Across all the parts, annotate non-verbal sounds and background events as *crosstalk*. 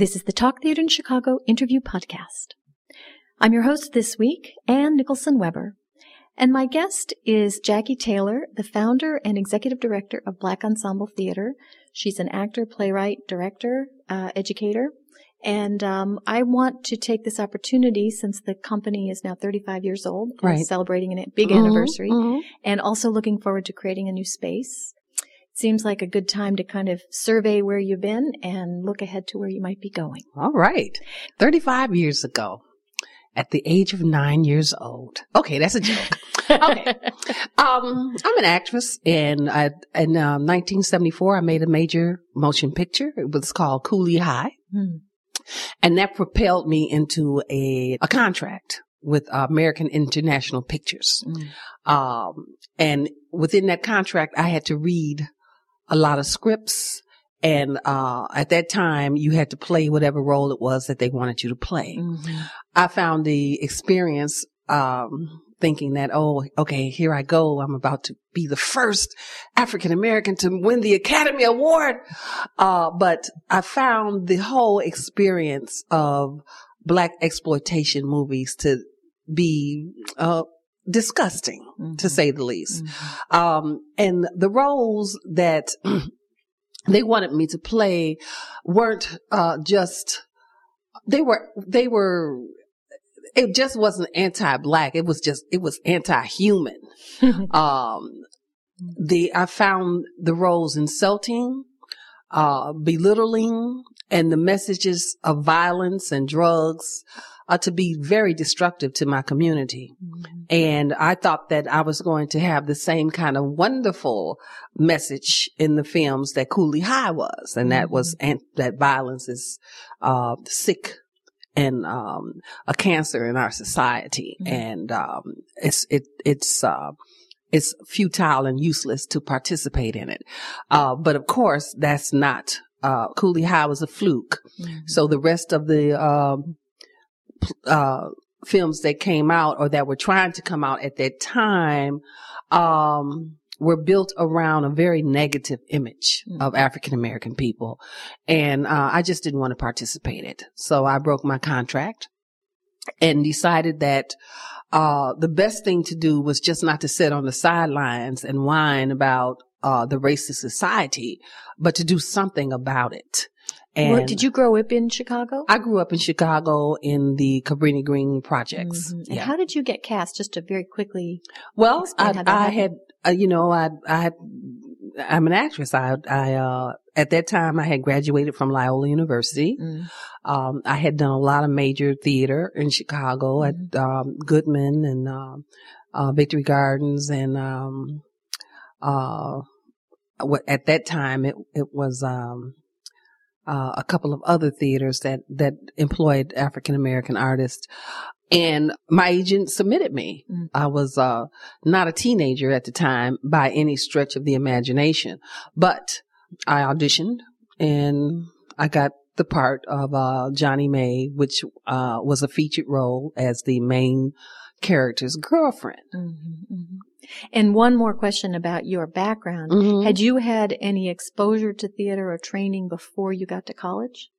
This is the Talk Theater in Chicago interview podcast. I'm your host this week, Anne Nicholson Weber, and my guest is Jackie Taylor, the founder and executive director of Black Ensemble Theater. She's an actor, playwright, director, uh, educator, and um, I want to take this opportunity since the company is now 35 years old, Right. celebrating a big Mhm, anniversary, mhm. and also looking forward to creating a new space. Seems like a good time to kind of survey where you've been and look ahead to where you might be going. All right. 35 years ago, at the age of nine years old. Okay, that's a joke. *laughs* Okay. Um, I'm an actress, and I, in um, 1974, I made a major motion picture. It was called Cooley High, Hmm. and that propelled me into a a contract with American International Pictures. Mm. Um, and within that contract, I had to read a lot of scripts. And, uh, at that time, you had to play whatever role it was that they wanted you to play. Mhm. I found the experience, um, thinking that, oh, okay, here I go. I'm about to be the first African American to win the Academy Award. Uh, but I found the whole experience of blaxploitation movies to be, uh, disgusting to Mhm. say the least. Mhm. Um, and the roles that *clears throat* they wanted me to play weren't, uh, just, they were, they were, it just wasn't anti-black. It was just, it was anti-human. *laughs* Um, the, I found the roles insulting, uh, belittling and the messages of violence and drugs, uh, to be very destructive to my community. Mhm. And I thought that I was going to have the same kind of wonderful message in the films that Cooley High was. And that was, and that violence is, uh, sick and, um, a cancer in our society. Mhm. And, um, it's, it, it's, uh, it's futile and useless to participate in it. Uh, but of course, that's not, uh, Cooley High was a fluke. Mhm. So the rest of the um, uh, films that came out or that were trying to come out at that time um, were built around a very negative image Mm. of African American people, and uh, I just didn't want to participate in it. So I broke my contract and decided that. Uh, the best thing to do was just not to sit on the sidelines and whine about, uh, the racist society, but to do something about it. And Where- did you grow up in Chicago? I grew up in Chicago in the Cabrini Green projects. Mhm. And Yeah. how did you get cast? Just to very quickly. well, I, I had, uh, you know, I, I, I'm an actress. I, I, uh, at that time I had graduated from Loyola University. Mm. Um, I had done a lot of major theater in Chicago at, Mm-hmm. um, Goodman and, um, uh, Victory Gardens and, um, uh, at that time it, it was, um, uh, a couple of other theaters that, that employed African American artists. And my agent submitted me. Mm. I was, uh, not a teenager at the time by any stretch of the imagination, but I auditioned and I got the part of, uh, Johnny Mae, which, uh, was a featured role as the main character's girlfriend. Mhm, mhm. And one more question about your background. Mhm. Had you had any exposure to theater or training before you got to college?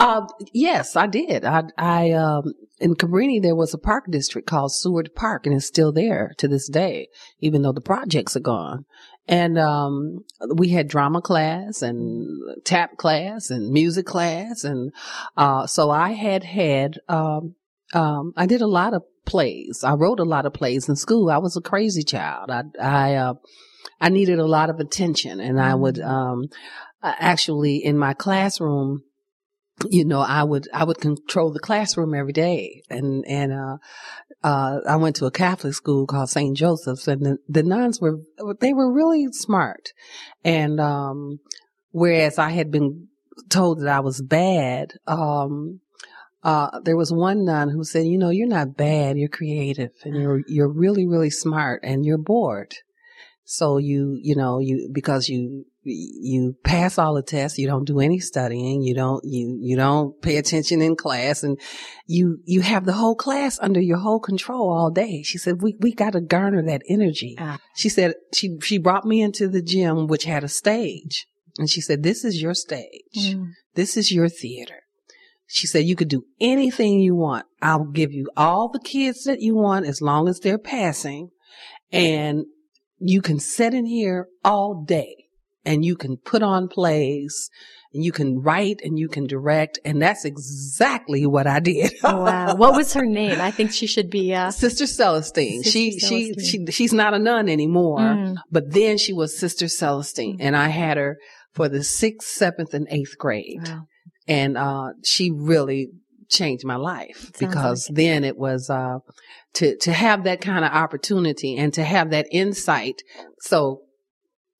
Uh, yes, I did. I, I, um, in Cabrini, there was a park district called Seward Park and it's still there to this day, even though the projects are gone. And, um, we had drama class and tap class and music class. And, uh, so I had had, um, um, I did a lot of plays. I wrote a lot of plays in school. I was a crazy child. I, I, uh, I needed a lot of attention and I would, um, uh, actually in my classroom, you know, I would, I would control the classroom every day. And, and, uh, uh, I went to a Catholic school called St. Joseph's and the, the nuns were, they were really smart. And, um, whereas I had been told that I was bad, um, uh, there was one nun who said, you know, you're not bad, you're creative and you're, you're really, really smart and you're bored. So you, you know, you, because you, you pass all the tests, you don't do any studying, you don't, you, you don't pay attention in class and you, you have the whole class under your whole control all day. She said, we, we got to garner that energy. Ah. She said, she, she brought me into the gym, which had a stage and she said, this is your stage. Mm. This is your theater. She said, you could do anything you want. I'll give you all the kids that you want as long as they're passing. And you can sit in here all day and you can put on plays and you can write and you can direct. And that's exactly what I did. oh, *laughs* wow. What was her name? I think she should be, uh, Sister Celestine. Sister she, Celestine. she, she, she's not a nun anymore, mm. but then she was Sister Celestine mm. and I had her for the sixth, seventh and eighth grade. Wow. And, uh, she really changed my life because like then it was, uh, to, to have that kind of opportunity and to have that insight. So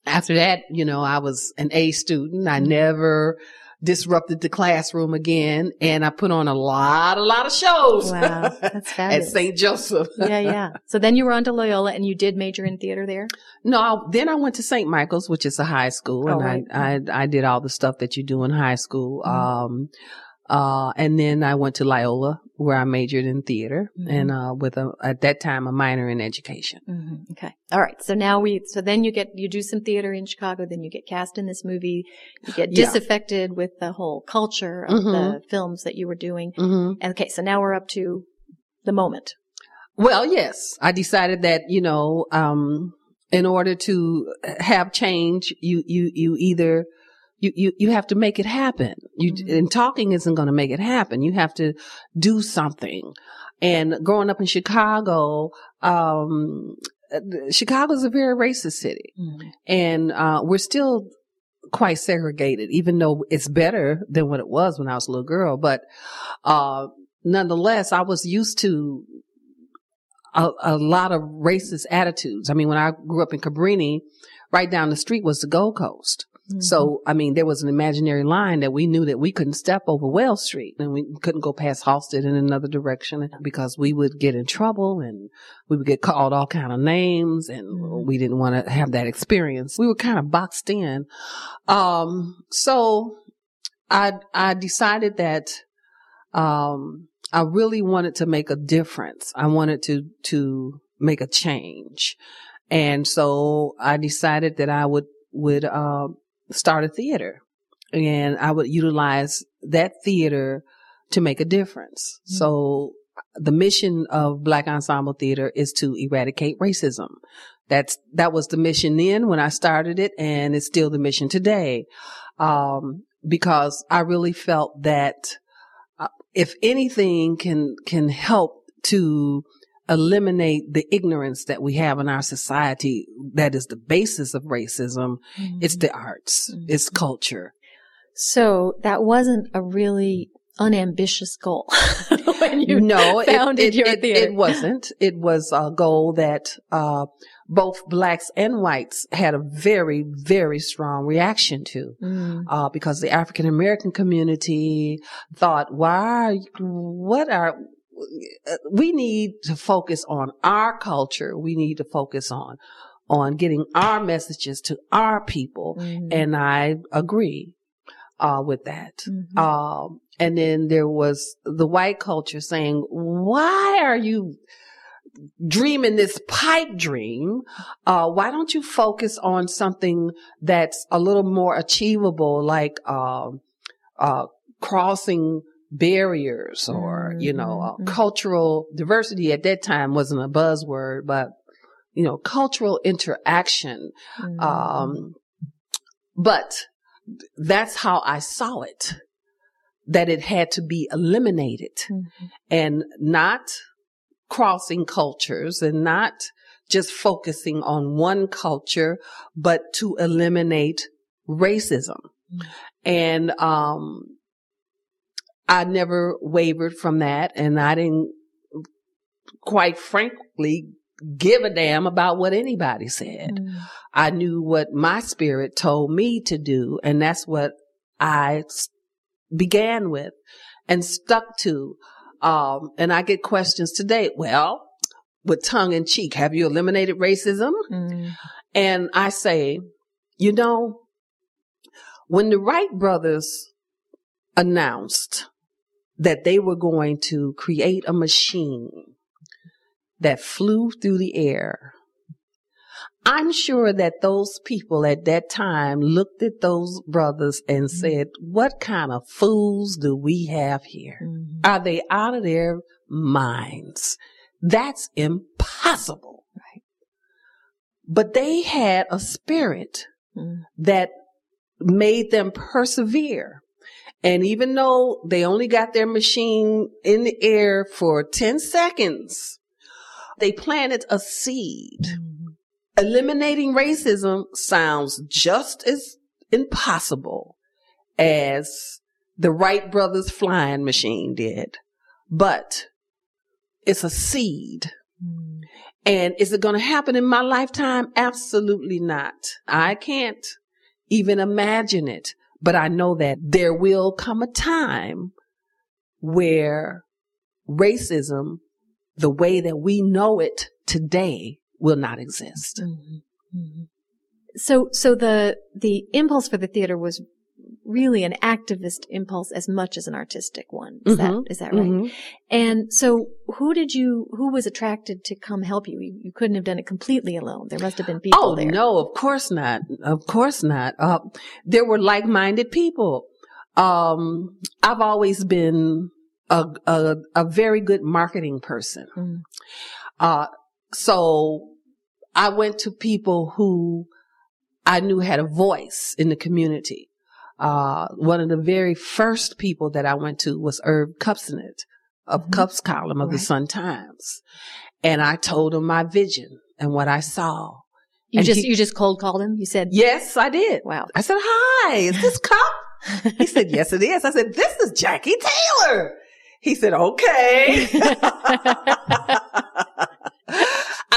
after that, you know, I was an A student. I mm-hmm. never disrupted the classroom again and I put on a lot, a lot of shows. Wow. That's *laughs* fabulous. at St. Joseph. yeah, yeah. *laughs* So then you were on to Loyola and you did major in theater there? No, I, then I went to St. Michael's, which is a high school oh, and right. I, I, I, did all the stuff that you do in high school. Mm-hmm. Um, uh, and then I went to Loyola where I majored in theater mm-hmm. and, uh, with a, at that time, a minor in education. Mm-hmm. Okay. All right. So now we, so then you get, you do some theater in Chicago, then you get cast in this movie, you get yeah. disaffected with the whole culture of mm-hmm. the films that you were doing. Mm-hmm. Okay. So now we're up to the moment. Well, yes, I decided that, you know, um, in order to have change, you, you, you either, you, you, you have to make it happen. You, mm-hmm. and talking isn't going to make it happen. You have to do something. And growing up in Chicago, um, Chicago is a very racist city mm-hmm. and, uh, we're still quite segregated, even though it's better than what it was when I was a little girl. But, uh, nonetheless, I was used to a, a, lot of racist attitudes. I mean, when I grew up in Cabrini, right down the street was the Gold Coast. Mm-hmm. So, I mean, there was an imaginary line that we knew that we couldn't step over Wells Street and we couldn't go past Halsted in another direction because we would get in trouble and we would get called all kind of names and mm-hmm. we didn't want to have that experience. We were kind of boxed in. Um, so I, I decided that, um, I really wanted to make a difference. I wanted to, to make a change. And so I decided that I would, would, uh, start a theater and I would utilize that theater to make a difference. Mm-hmm. So the mission of Black Ensemble Theater is to eradicate racism. That's, that was the mission then when I started it and it's still the mission today. Um, because I really felt that uh, if anything can, can help to eliminate the ignorance that we have in our society that is the basis of racism. Mm-hmm. It's the arts, mm-hmm. it's culture. So that wasn't a really unambitious goal *laughs* when you no, founded it, your it, theater. It wasn't. It was a goal that uh, both blacks and whites had a very, very strong reaction to, mm. uh, because the African American community thought, "Why? What are we need to focus on our culture. We need to focus on, on getting our messages to our people. Mm-hmm. And I agree, uh, with that. Mm-hmm. Um, and then there was the white culture saying, why are you dreaming this pipe dream? Uh, why don't you focus on something that's a little more achievable, like, uh, uh, crossing barriers or, you know, uh, mm-hmm. cultural diversity at that time wasn't a buzzword, but, you know, cultural interaction. Mm-hmm. Um, but that's how I saw it, that it had to be eliminated mm-hmm. and not crossing cultures and not just focusing on one culture, but to eliminate racism. Mm-hmm. And, um, I never wavered from that and I didn't quite frankly give a damn about what anybody said. Mm. I knew what my spirit told me to do and that's what I began with and stuck to. Um, and I get questions today. Well, with tongue in cheek, have you eliminated racism? Mm. And I say, you know, when the Wright brothers announced that they were going to create a machine that flew through the air. I'm sure that those people at that time looked at those brothers and Mm-hmm. said, what kind of fools do we have here? Mhm. Are they out of their minds? That's impossible. Right. But they had a spirit Mm. that made them persevere. And even though they only got their machine in the air for 10 seconds, they planted a seed. Mhm. Eliminating racism sounds just as impossible as the Wright brothers flying machine did. But it's a seed. Mm. And is it going to happen in my lifetime? Absolutely not. I can't even imagine it. But I know that there will come a time where racism, the way that we know it today, will not exist. Mhm. Mhm. So, so the the impulse for the theater was really an activist impulse as much as an artistic one. Is that Mhm. is that right? Mhm. And so, who did you? Who was attracted to come help you? You, you couldn't have done it completely alone. There must have been people Oh there. no, of course not. Of course not. Uh, there were like-minded people. Um, I've always been a, a a very good marketing person. Mm. Uh, so I went to people who I knew had a voice in the community. Uh, one of the very first people that I went to was Herb Kupcinet of Mhm. Kup's column of the Sun Times. And I told him my vision and what I saw. You And just he- you just cold called him. You said, Yes, I did. "Wow." I said, hi, is this *laughs* Kup? He said, yes, it is. I said, this is Jackie Taylor. He said, okay. *laughs* *laughs*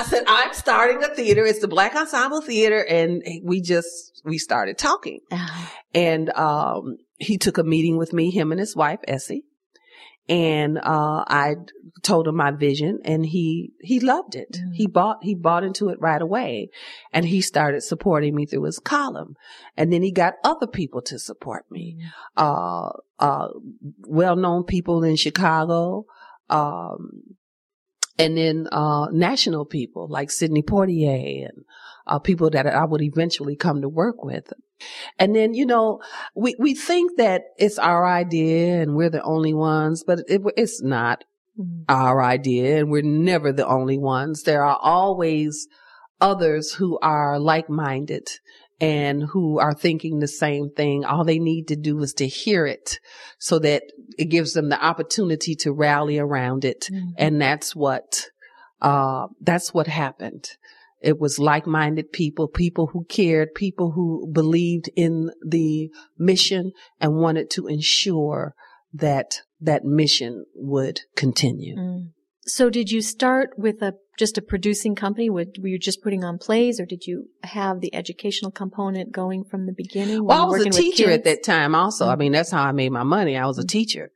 I said, I'm starting a theater. It's the Black Ensemble Theater. And we just, we started talking. Ah, And, um, he took a meeting with me, him and his wife, Essee. And, uh, I told him my vision and he, he loved it. Mm. He bought, he bought into it right away and he started supporting me through his column. And then he got other people to support me. Uh, uh, well-known people in Chicago. Um, and then, uh, national people like Sidney Portier and, uh, people that I would eventually come to work with. And then, you know, we, we think that it's our idea and we're the only ones, but it, it's not Mm. our idea and we're never the only ones. There are always others who are like-minded and who are thinking the same thing. All they need to do is to hear it so that it gives them the opportunity to rally around it. Mhm. And that's what, uh, that's what happened. It was like-minded people, people who cared, people who believed in the mission and wanted to ensure that that mission would continue. Mm. So, did you start with a just a producing company? Would, were you just putting on plays, or did you have the educational component going from the beginning? Well, I was a teacher at that time also. I Mhm. mean, that's how I made my money. I was a Mhm. teacher.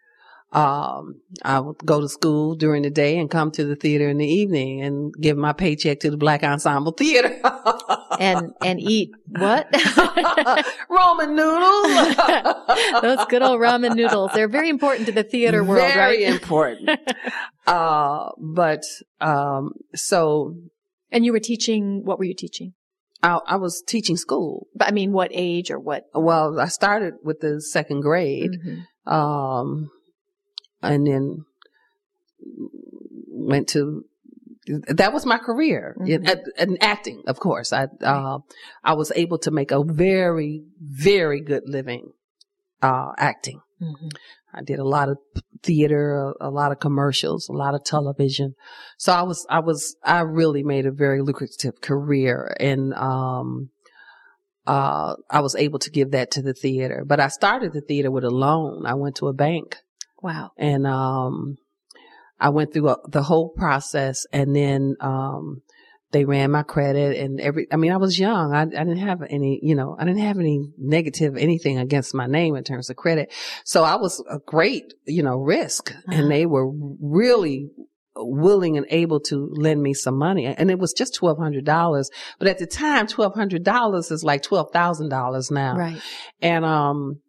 Um, I would go to school during the day and come to the theater in the evening and give my paycheck to the Black Ensemble Theater. *laughs* *laughs* and and eat what? *laughs* Roman noodles. *laughs* Those good old ramen noodles. They're very important to the theater world, Very right? important. uh, but, um, so and you were teaching. What were you teaching? I, I was teaching school. But I mean, what age or what? Well, I started with the second grade. Mhm. um, and then went to. That was my career in, Mhm. in acting. Of course, I uh, I was able to make a very very good living uh, acting. Mhm. I did a lot of theater, a, a lot of commercials, a lot of television. So I was, I was, I really made a very lucrative career and, um, uh, I was able to give that to the theater, but I started the theater with a loan. I went to a bank Wow. and, um, I went through a, the whole process and then, um, they ran my credit and every, I mean, I was young. I, I didn't have any, you know, I didn't have any negative anything against my name in terms of credit. So I was a great, you know, risk Uh-huh. and they were really willing and able to lend me some money. And it was just $1,200. But at the time, $1,200 is like $12,000 now. Right. And, um,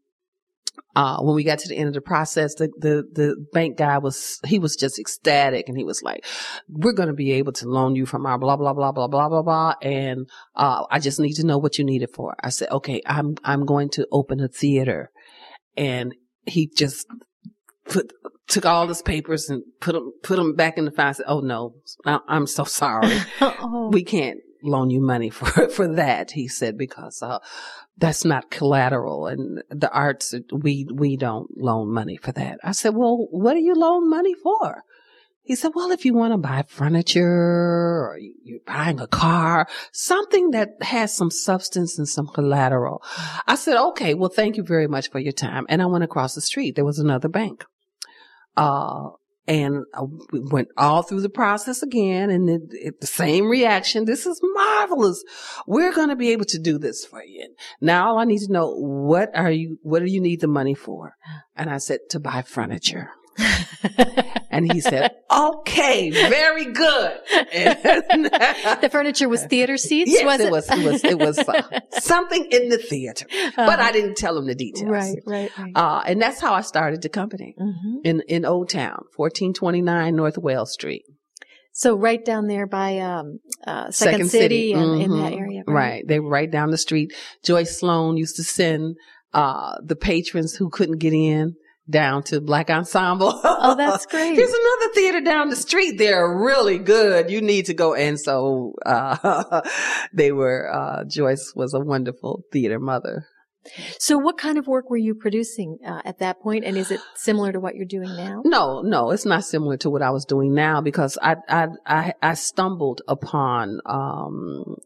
uh, when we got to the end of the process, the, the, the bank guy was, he was just ecstatic and he was like, we're going to be able to loan you from our blah, blah, blah, blah, blah, blah, blah. And, uh, I just need to know what you need it for. I said, okay, I'm, I'm going to open a theater. And he just put, took all his papers and put them, put them back in the file. I said, oh no, I, I'm so sorry. *laughs* oh. We can't loan you money *laughs* for, for that. He said, because, uh, that's not collateral and the arts, we, we don't loan money for that. I said, well, what do you loan money for? He said, well, if you want to buy furniture or you're buying a car, something that has some substance and some collateral. I said, okay, well, thank you very much for your time. And I went across the street. There was another bank. Uh, and uh, I went all through the process again and it, it, the same reaction. This is marvelous. We're going to be able to do this for you. Now all I need to know, what are you, what do you need the money for? And I said, to buy furniture. *laughs* and he said, okay, very good. *laughs* the furniture was theater seats? Yes, was it? was, it was, it was uh, *laughs* something in the theater, Uh-huh. but I didn't tell him the details. Right, right, right. Uh, and that's how I started the company hmm in, in Old Town, 1429 North Wells Street. So right down there by um, uh, Second, City, and in that Mhm. area, Right. They were right down the street. Joyce Sloane used to send uh, the patrons who couldn't get in down to Black Ensemble. *laughs* Oh, that's great. There's another theater down the street. They're really good. You need to go. And so uh, *laughs* they were. Uh, Joyce was a wonderful theater mother. So, what kind of work were you producing uh, at that point, and is it similar to what you're doing now? No, no, it's not similar to what I was doing now because I I I, I stumbled upon um,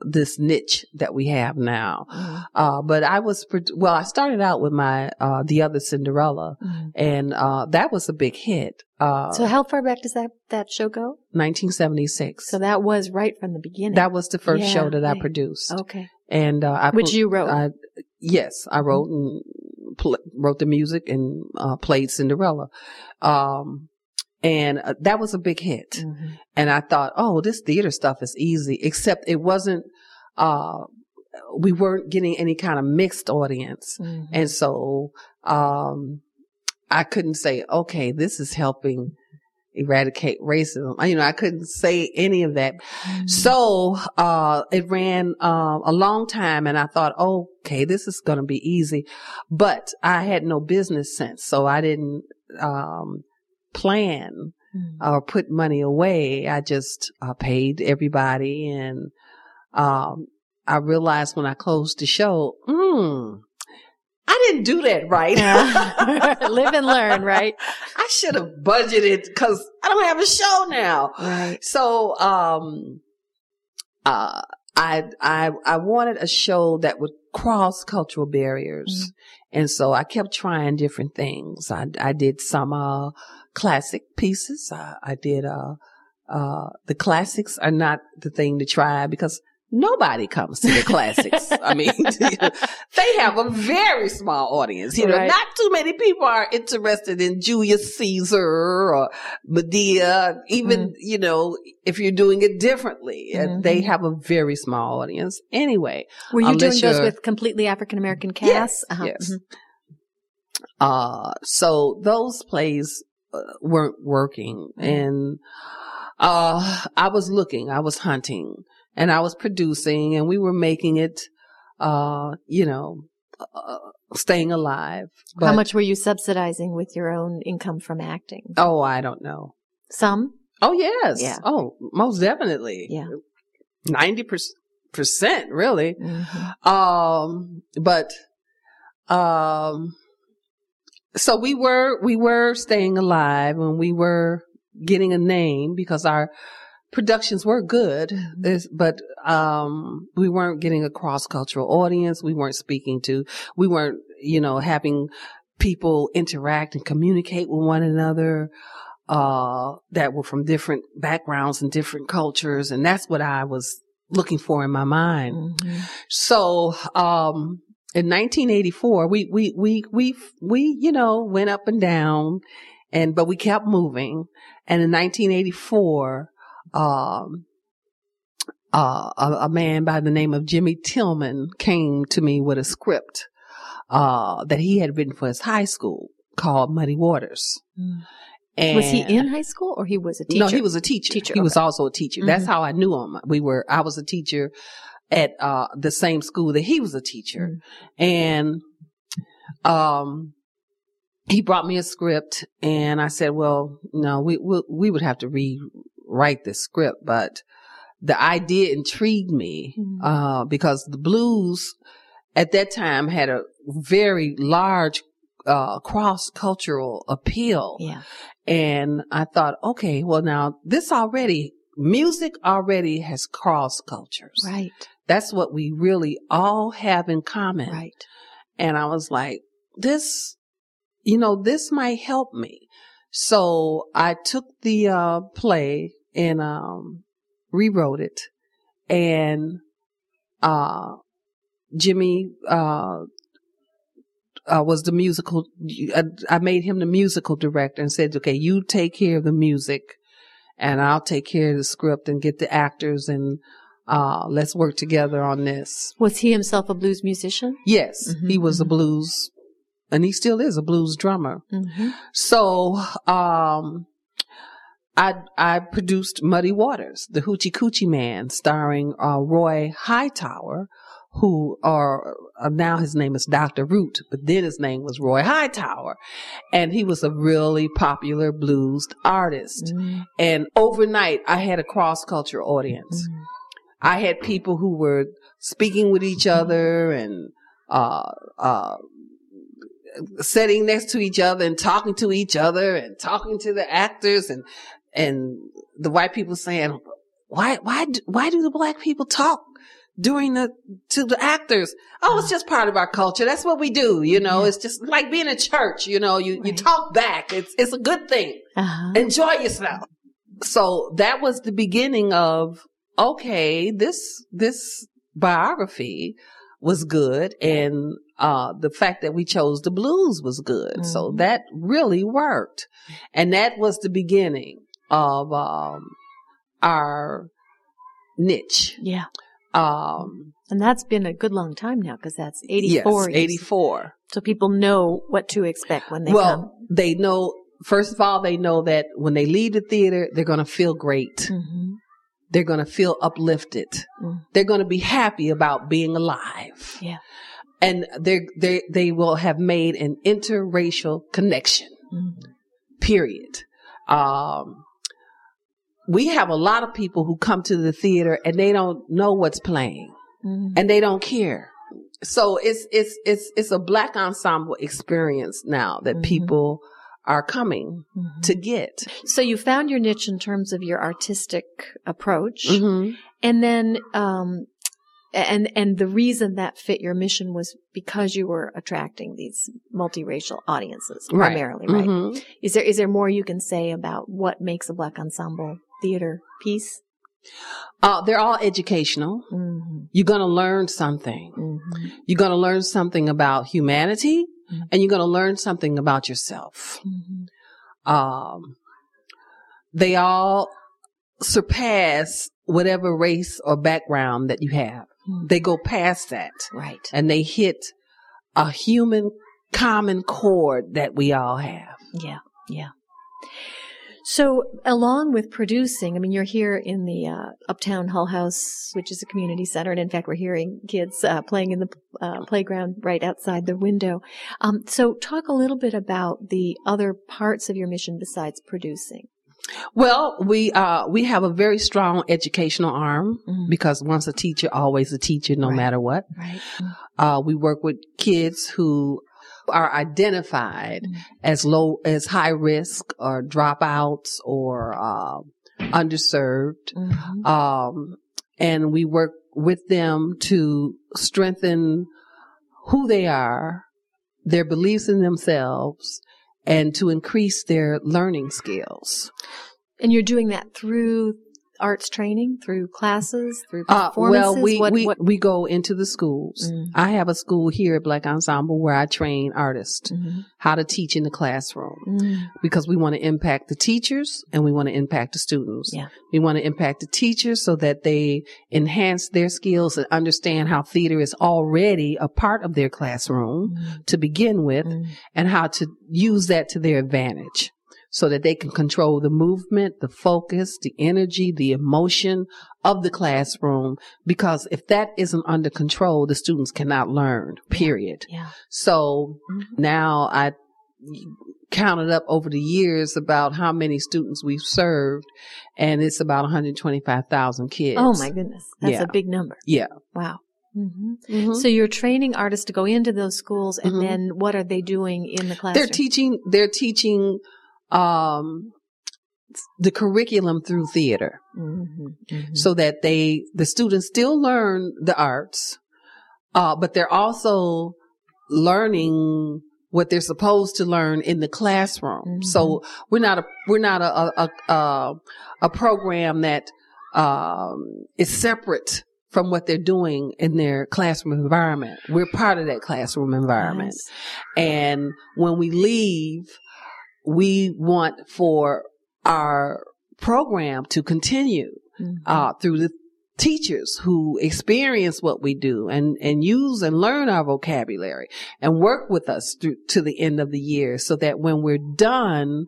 this niche that we have now. Mhm. Uh, but I was, well, I started out with my, uh, The Other Cinderella Mhm. and, uh, that was a big hit. Uh, So, how far back does that that show go? 1976. So that was right from the beginning. that was the first Yeah, show that I produced. okay, And, uh, I, which put- you wrote. I, yes, I wrote and pl- wrote the music and, uh, played Cinderella. Um, and uh, that was a big hit. Mhm. And I thought, oh, this theater stuff is easy, except it wasn't, uh, we weren't getting any kind of mixed audience. Mhm. And so, um, I couldn't say, okay, this is helping eradicate racism. You know, I couldn't say any of that. Mhm. So, uh, it ran, uh, a long time and I thought, okay, this is going to be easy, but I had no business sense. So I didn't, um, plan Mhm. or put money away. I just uh, paid everybody and, um, I realized when I closed the show, hmm, I didn't do that right. Yeah. *laughs* Live and learn, right? I should have budgeted because I don't have a show now. Right. So, um, uh, I, I, I wanted a show that would cross cultural barriers. And so I kept trying different things. I, I did some, uh, classic pieces. I, I did, uh, uh, the classics are not the thing to try because nobody comes to the classics. I mean, *laughs* they have a very small audience. You know, Right. not too many people are interested in Julius Caesar or Medea, even, you know, if you're doing it differently. And They have a very small audience. Anyway, Were you doing those with completely African American Yes, casts? Uh-huh. yes. Mhm. Uh, so those plays uh, weren't working Mhm. and, uh, I was looking, I was hunting and I was producing and we were making it, uh, you know, uh, staying alive. But, How much were you subsidizing with your own income from acting? Oh, I don't know. Some. Oh, yes. Yeah. Oh, most definitely. Yeah. 90% really. Mhm. Um, but, um, so we were, we were staying alive and we were getting a name because our productions were good, It's- but, um, we weren't getting a cross cultural audience. We weren't speaking to, we weren't, you know, having people interact and communicate with one another, uh, that were from different backgrounds and different cultures. And that's what I was looking for in my mind. Mhm. So, um, in 1984, we, we, we, we, we, you know, went up and down and, but we kept moving. And in 1984, um, uh, a, a man by the name of Jimmy Tillman came to me with a script, uh, that he had written for his high school called Muddy Waters. And was he in high school or he was a teacher? No, he was a teacher. Teacher, He was also a teacher. That's Mhm. how I knew him. We were, I was a teacher at, uh, the same school that he was a teacher. And, um, he brought me a script and I said, well, no, we, we, we would have to rewrite this script, but the idea intrigued me, Mhm. uh, because the blues at that time had a very large, uh, cross cultural appeal. Yeah. And I thought, okay, well now this already, music already has cross cultures. Right. That's what we really all have in common. Right. And I was like, this, you know, this might help me. So I took the, uh, play and, um, rewrote it and, uh, Jimmy, uh, uh, was the musical, I, I made him the musical director and said, okay, you take care of the music and I'll take care of the script and get the actors and, uh, let's work together on this. Was he himself a blues musician? Yes, Mhm, he was a mhm. blues, and he still is a blues drummer. Mm-hmm. So, um, I I produced Muddy Waters, the Hoochie Coochie Man, starring uh, Roy Hytower, who are uh, now his name is Doctor Root, but then his name was Roy Hytower, and he was a really popular blues artist. Mm-hmm. And overnight, I had a cross cultural audience. I had people who were speaking with each other and uh, uh, sitting next to each other and talking to each other and talking to the actors and and the white people saying, "Why why why do the black people talk?" During the to the actors, oh, it's just part of our culture. That's what we do, you know. Yeah. It's just like being in church, you know. You you talk back. It's it's a good thing Uh-huh. enjoy yourself. So that was the beginning of, okay, this, this biography was good. And, uh, the fact that we chose the blues was good. So Mhm. that really worked. And that was the beginning of, um, our niche. Yeah. Um, And that's been a good long time now because that's 84. yes, 84. So people know what to expect when they well, come. they know, first of all, they know that when they leave the theater, they're going to feel great. Mm-hmm. they're going to feel uplifted. Mm. They're going to be happy about being alive. Yeah. And they they they will have made an interracial connection. Mm. Period. Um we have a lot of people who come to the theater and they don't know what's playing Mm. and they don't care. So it's it's it's it's a black ensemble experience now that Mhm. people are coming Mhm. to get. So you found your niche in terms of your artistic approach, Mhm. and then um, and and the reason that fit your mission was because you were attracting these multiracial audiences Right. primarily, right? Mhm. Is there is there more you can say about what makes a black ensemble theater piece? Uh, they're all educational. Mm-hmm. You're going to learn something. Mm-hmm. You're going to learn something about humanity Mhm. and you're going to learn something about yourself. Mm-hmm. Um, they all surpass whatever race or background that you have. Mhm. They go past that Right. and they hit a human common chord that we all have. Yeah, yeah. So, along with producing, I mean, you're here in the uh, Uptown Hull House, which is a community center, and in fact, we're hearing kids uh, playing in the uh, playground right outside the window. Um, so, talk a little bit about the other parts of your mission besides producing. Well, we, uh, we have a very strong educational arm Mhm. because once a teacher, always a teacher, no Right. matter what. Right. Uh, we work with kids who are identified Mhm. as low, as high risk or dropouts or, uh, underserved. Mhm. Um, and we work with them to strengthen who they are, their beliefs in themselves, and to increase their learning skills. And you're doing that through arts training through classes, through Uh, performances? well, we, what, we, what- we go into the schools. Mm. I have a school here at Black Ensemble where I train artists Mhm. how to teach in the classroom Mm. because we want to impact the teachers and we want to impact the students. Yeah. We want to impact the teachers so that they enhance their skills and understand how theater is already a part of their classroom Mm. to begin with Mm. and how to use that to their advantage so that they can control the movement, the focus, the energy, the emotion of the classroom. Because if that isn't under control, the students cannot learn, period. Yeah. So Mhm. now I counted up over the years about how many students we've served and it's about 125,000 kids. Oh my goodness. That's Yeah. a big number. Yeah. Wow. hmm Mhm. So you're training artists to go into those schools and Mhm. then what are they doing in the classroom? they're teaching they're teaching um the curriculum through theater Mhm. Mhm. so that they the students still learn the arts uh but they're also learning what they're supposed to learn in the classroom Mhm. so we're not a we're not a a a, a, a program that um is separate from what they're doing in their classroom environment we're part of that classroom environment and when we leave, we want for our program to continue Mhm. uh, through the teachers who experience what we do and, and use and learn our vocabulary and work with us through to the end of the year so that when we're done,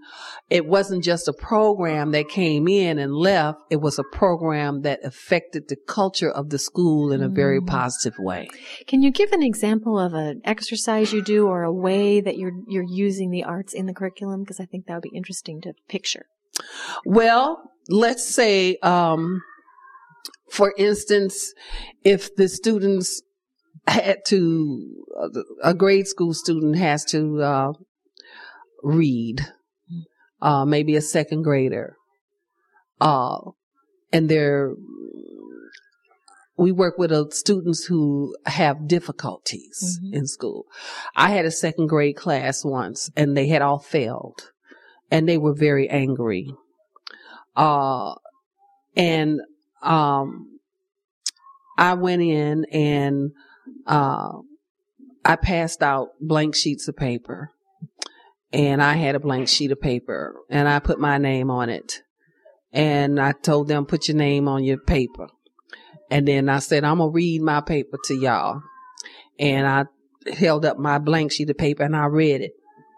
it wasn't just a program that came in and left. It was a program that affected the culture of the school in a very Mm. positive way. Can you give an example of an exercise you do or a way that you're you're using the arts in the curriculum? Because I think that would be interesting to picture. Well, let's say, um, for instance, if the students had to, a grade school student has to uh, read, uh, maybe a second grader, uh, and they're we work with uh, students who have difficulties Mhm. in school. I had a second grade class once and they had all failed and they were very angry. Uh, and, um, I went in and, uh, I passed out blank sheets of paper and I had a blank sheet of paper and I put my name on it. And I told them, put your name on your paper. And then I said, I'm going to read my paper to y'all. And I held up my blank sheet of paper and I read it.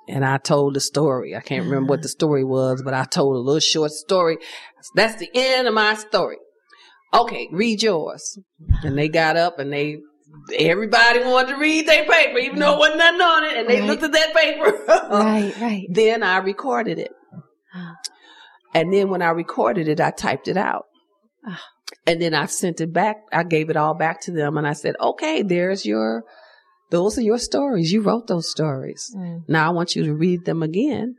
And I told the story. I can't remember what the story was, but I told a little short story. That's the end of my story. Okay, read yours. And they got up and they, everybody wanted to read their paper, even though it wasn't nothing on it. And they Right. looked at that paper. *laughs* right, right. Then I recorded it. And then when I recorded it, I typed it out. Ah. And then I sent it back. I gave it all back to them and I said, okay, there's your, those are your stories. You wrote those stories. Mm. Now I want you to read them again.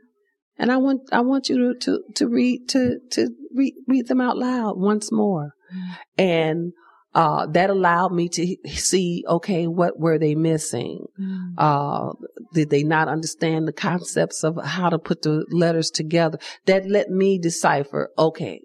And I want, I want you to, to, to read, to, to read, read them out loud once more. And, uh, that allowed me to see, okay, what were they missing? Mm. uh, did they not understand the concepts of how to put the letters together? That let me decipher, okay,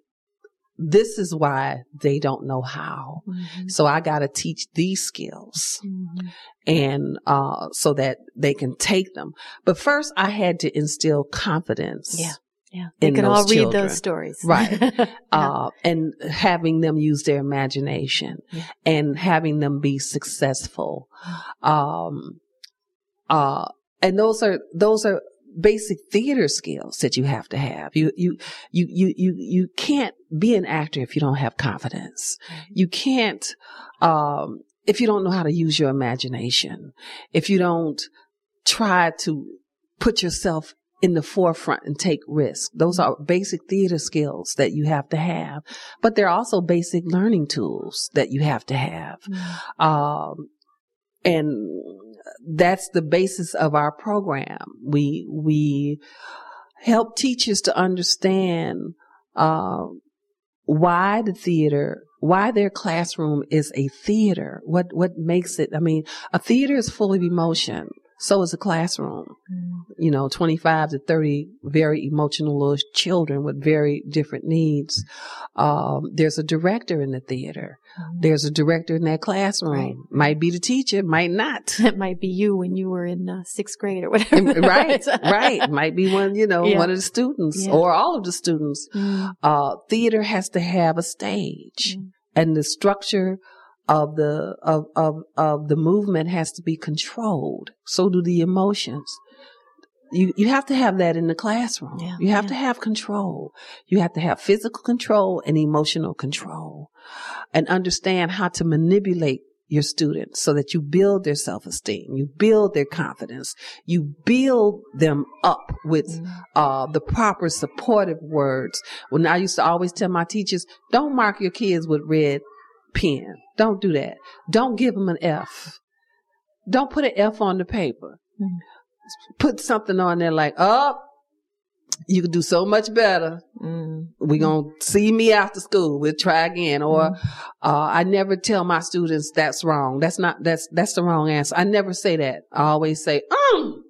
this is why they don't know how. Mhm. So I got to teach these skills Mhm. and, uh, so that they can take them. But first I had to instill confidence. Yeah. Yeah. They can all read children. those stories. Right. *laughs* Yeah. uh, and having them use their imagination Yeah. and having them be successful. Um, uh, and those are, those are basic theater skills that you have to have. You, you, you, you, you, you can't be an actor if you don't have confidence. You can't, um, if you don't know how to use your imagination, if you don't try to put yourself in the forefront and take risks. Those are basic theater skills that you have to have, but they're also basic learning tools that you have to have. Mm. Um, and that's the basis of our program. We, we help teachers to understand, uh, why the theater, why their classroom is a theater. What, what makes it, I mean, a theater is full of emotion. So is a classroom. You know, 25 to 30 very emotional little children with very different needs. Um, there's a director in the theater. There's a director in that classroom. Right. Might be the teacher, might not. *laughs* It might be you when you were in uh, sixth grade or whatever. right, *laughs* right. Might be one, you know, Yeah. one of the students Yeah. or all of the students. Mm, Uh, theater has to have a stage Mm. and the structure of the, of, of, of the movement has to be controlled. So do the emotions. You, you have to have that in the classroom. Yeah, you have yeah. to have control. You have to have physical control and emotional control and understand how to manipulate your students so that you build their self-esteem. You build their confidence. You build them up with mm, uh, the proper supportive words. When I used to always tell my teachers, don't mark your kids with red pen. Don't do that. Don't give them an F. Don't put an F on the paper. Mm. Put something on there like, oh, you could do so much better. mm, We're going to see me after school. We'll try again. Or, Mm. uh, I never tell my students that's wrong. That's not, that's, that's the wrong answer. I never say that. I always say, um,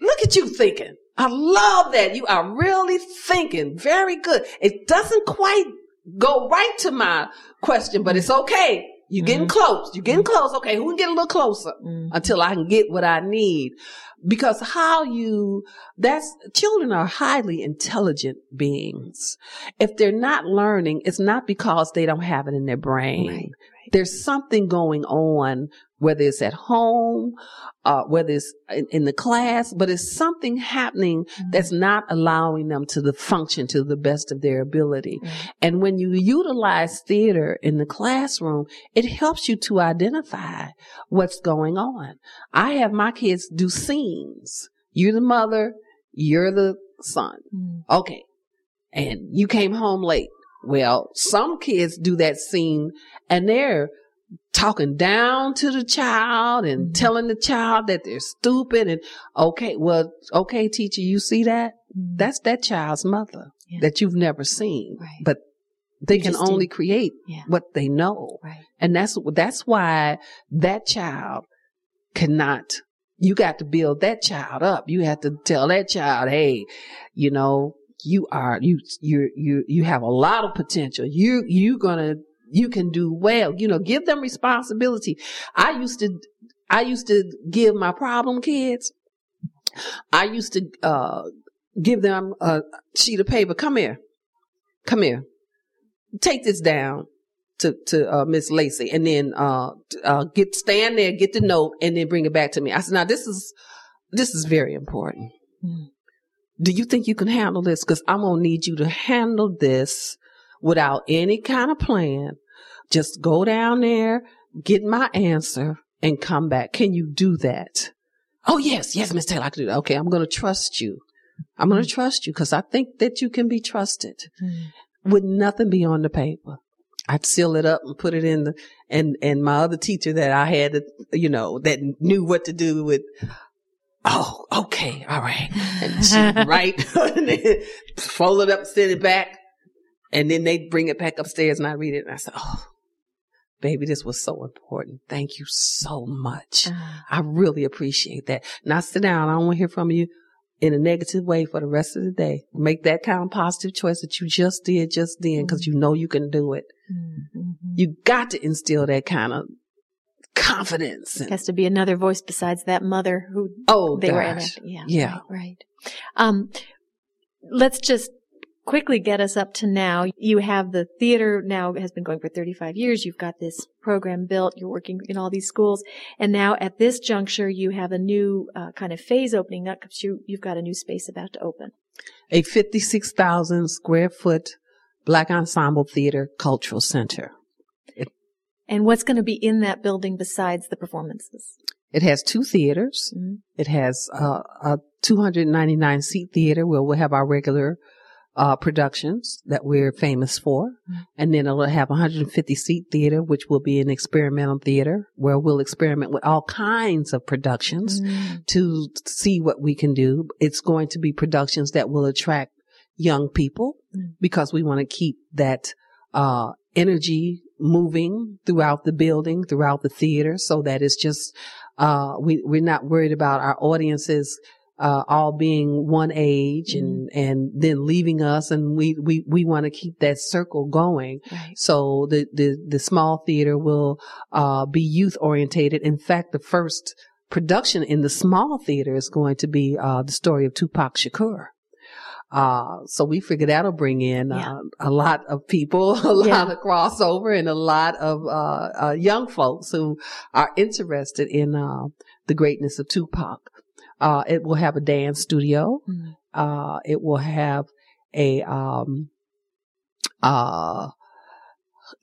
look at you thinking. I love that. You are really thinking. Very good. It doesn't quite go right to my question, but it's okay. You're getting Mhm. close. You're getting close. Okay. Who can get a little closer? mm. until I can get what I need. Because how you, that's, children are highly intelligent beings. If they're not learning, it's not because they don't have it in their brain. Right, There's something going on, whether it's at home, uh, whether it's in, in the class, but it's something happening Mm. that's not allowing them to the function to the best of their ability. Right. And when you utilize theater in the classroom, it helps you to identify what's going on. I have my kids do scenes. You're the mother, you're the son. Mm. Okay. And you came home late. Well, some kids do that scene and they're talking down to the child and Mhm. telling the child that they're stupid and okay, well, okay, teacher, you see that? Mm. That's that child's mother Yeah. that you've never seen, Right. but they You can only did. create Yeah. what they know. Right. And that's, that's why that child cannot, you got to build that child up. You have to tell that child, Hey, you know, you are, you, you, you, you have a lot of potential. You, you're gonna, you can do well, you know, give them responsibility. I used to, I used to give my problem kids, I used to, uh, give them a sheet of paper. Come here. Come here. Take this down to, to, uh, Miss Lacey and then, uh, uh, get, stand there, get the note and then bring it back to me. I said, now this is, this is very important. Mm. Do you think you can handle this? Cause I'm going to need you to handle this without any kind of plan. Just go down there, get my answer and come back. Can you do that? Oh, yes, yes, Miss Taylor, I can do that. Okay, I'm going to trust you. I'm going to trust you because I think that you can be trusted. Mm. Would nothing beyond the paper? I'd seal it up and put it in the, and, and my other teacher that I had, you know, that knew what to do with, oh, okay, all right. And she *laughs* write, *laughs* fold it up, send it back. And then they bring it back upstairs and I read it and I said, oh, baby, this was so important. Thank you so much. Ah, I really appreciate that. Now sit down. I don't want to hear from you in a negative way for the rest of the day. Make that kind of positive choice that you just did just then because you know you can do it. mm, mhm. You got to instill that kind of confidence. And, has to be another voice besides that mother who oh, they were gosh. enacting. Yeah. Yeah. Right, right. Um, let's just quickly get us up to now. You have the theater now has been going for 35 years. You've got this program built. You're working in all these schools. And now at this juncture, you have a new uh, kind of phase opening up because you, you've got a new space about to open. A 56,000 square foot Black Ensemble Theater Cultural Center. And what's going to be in that building besides the performances? It has two theaters. Mhm. It has uh, a 299 seat theater where we'll have our regular uh, productions that we're famous for. Mhm. And then it'll have a 150 seat theater, which will be an experimental theater where we'll experiment with all kinds of productions Mm. to see what we can do. It's going to be productions that will attract young people Mm. because we want to keep that uh, energy moving throughout the building, throughout the theater, so that it's just Uh, we, we're not worried about our audiences uh, all being one age and, Mm-hmm. and then leaving us. And we, we, we want to keep that circle going. Right. So the, the, the small theater will, uh, be youth orientated. In fact, the first production in the small theater is going to be, uh, the story of Tupac Shakur. Uh, so we figure that'll bring in, Yeah. uh, a lot of people, *laughs* a lot Yeah. of crossover and a lot of, uh, uh, young folks who are interested in, uh, the greatness of Tupac. Uh, it will have a dance studio. Mm. Uh, it will have a, um, uh,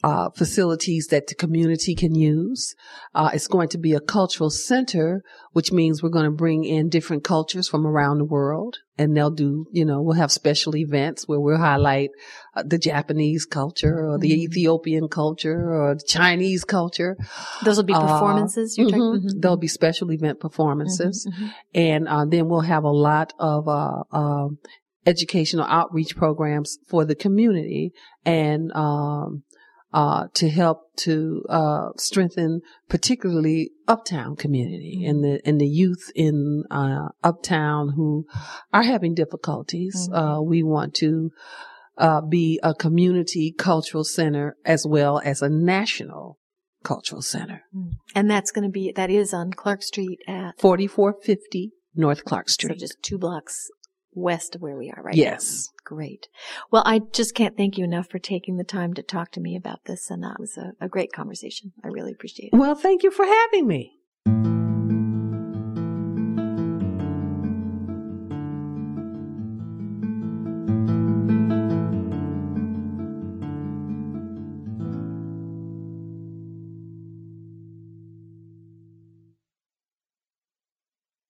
uh, facilities that the community can use. Uh, it's going to be a cultural center, which means we're going to bring in different cultures from around the world. And they'll do, you know, we'll have special events where we'll highlight uh, the Japanese culture or the Mhm. Ethiopian culture or the Chinese culture. Those will be Uh, performances. you're Mhm. talking. Mhm. There'll be special event performances Mhm, mhm. and uh, then we'll have a lot of uh, um, educational outreach programs for the community and um, uh, to help to uh, strengthen particularly uptown community and the and the youth in uh, uptown who are having difficulties. Mhm. Uh, we want to uh, be a community cultural center as well as a national cultural center. And that's going to be that is on Clark Street at 4450 North Clark so Street. just two blocks west of where we are right now. yes. Great. Well, I just can't thank you enough for taking the time to talk to me about this, and that was a, a great conversation. I really appreciate it. Well, thank you for having me.